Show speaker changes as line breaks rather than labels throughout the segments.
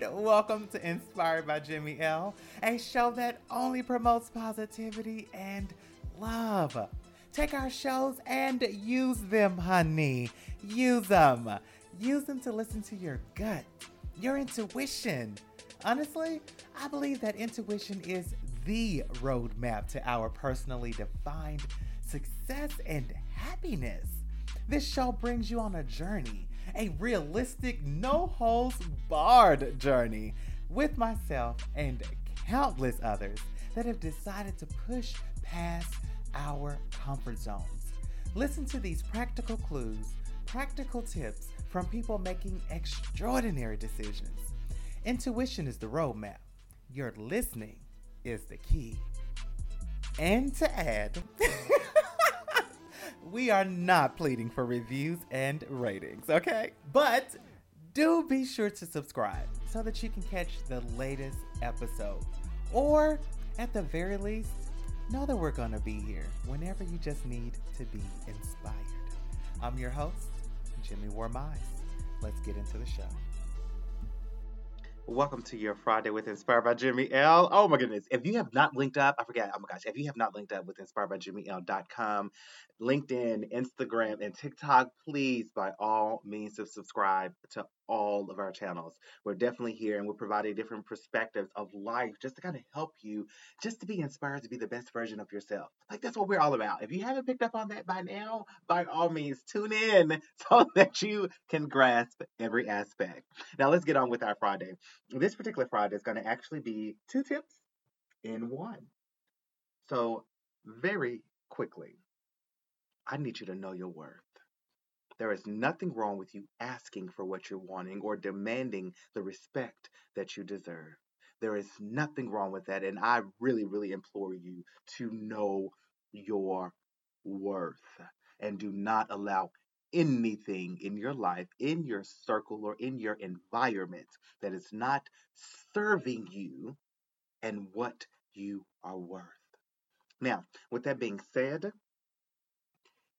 and welcome to Inspired by Jimmy L, a show that only promotes positivity and love. Take our shows and use them, honey. Use them. Use them to listen to your gut, your intuition. Honestly, I believe that intuition is the roadmap to our personally defined success and happiness. This show brings you on a journey, a realistic, no holds barred journey with myself and countless others that have decided to push past our comfort zones. Listen to these practical clues, practical tips from people making extraordinary decisions. Intuition is the roadmap. Your listening is the key. And to add, we are not pleading for reviews and ratings, okay? But do be sure to subscribe so that you can catch the latest episode. Or, at the very least, know that we're going to be here whenever you just need to be inspired. I'm your host, Jimmy Warmize. Let's get into the show. Welcome to your Friday with Inspired by Jimmy L. Oh my goodness. If you have not linked up, I forget, oh my gosh, if you have not linked up with Inspired by Jimmy inspiredbyjimmyl.com, LinkedIn, Instagram, and TikTok, please by all means to subscribe to all of our channels. We're definitely here and we're providing different perspectives of life just to kind of help you just to be inspired to be the best version of yourself. Like that's what we're all about. If you haven't picked up on that by now, by all means tune in so that you can grasp every aspect. Now let's get on with our Friday. This particular Friday is going to actually be two tips in one. So very quickly, I need you to know your worth. There is nothing wrong with you asking for what you're wanting or demanding the respect that you deserve. There is nothing wrong with that. And I really, really implore you to know your worth and do not allow anything in your life, in your circle, or in your environment that is not serving you and what you are worth. Now, with that being said,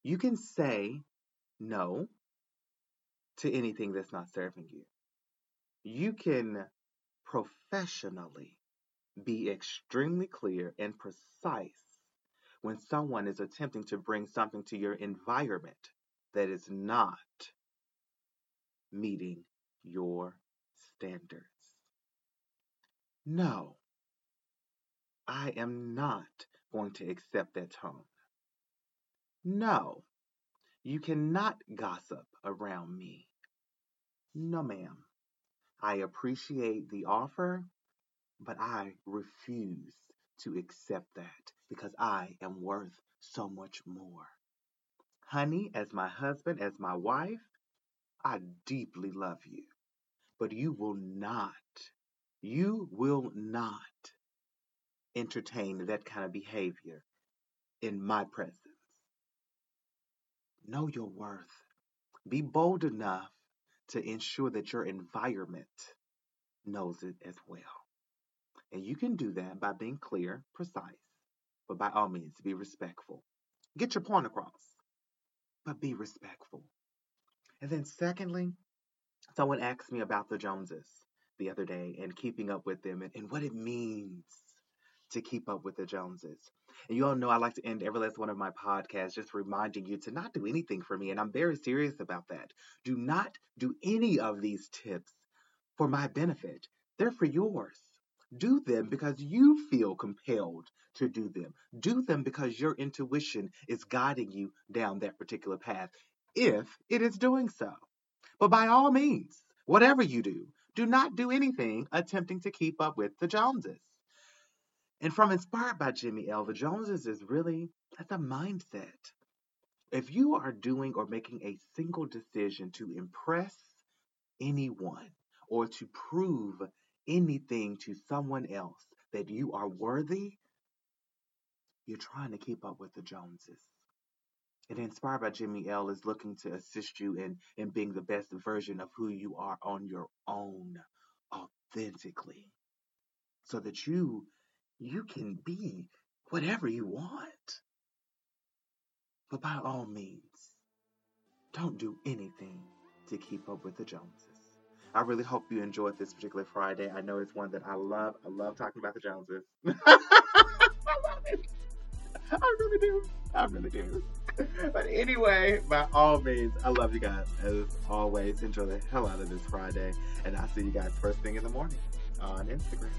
you can say no to anything that's not serving you. You can professionally be extremely clear and precise when someone is attempting to bring something to your environment that is not meeting your standards. No, I am not going to accept that tone. No, you cannot gossip around me. No, ma'am. I appreciate the offer, but I refuse to accept that because I am worth so much more. Honey, as my husband, as my wife, I deeply love you, but you will not, you will not entertain that kind of behavior in my presence. Know your worth. Be bold enough to ensure that your environment knows it as well. And you can do that by being clear, precise, but by all means, be respectful. Get your point across, but be respectful. And then, secondly, someone asked me about the Joneses the other day and keeping up with them and, and what it means to keep up with the Joneses. And you all know I like to end every last one of my podcasts just reminding you to not do anything for me. And I'm very serious about that. Do not do any of these tips for my benefit, they're for yours. Do them because you feel compelled to do them. Do them because your intuition is guiding you down that particular path, if it is doing so. But by all means, whatever you do, do not do anything attempting to keep up with the Joneses. And from Inspired by Jimmy L, the Joneses is really, that's a mindset. If you are doing or making a single decision to impress anyone or to prove anything to someone else that you are worthy, you're trying to keep up with the Joneses. And Inspired by Jimmy L is looking to assist you in, in being the best version of who you are on your own, authentically, so that you you can be whatever you want. But by all means, don't do anything to keep up with the Joneses. I really hope you enjoyed this particular Friday. I know it's one that I love. I love talking about the Joneses. I love it. I really do. I really do. But anyway, by all means, I love you guys. As always, enjoy the hell out of this Friday. And I'll see you guys first thing in the morning on Instagram.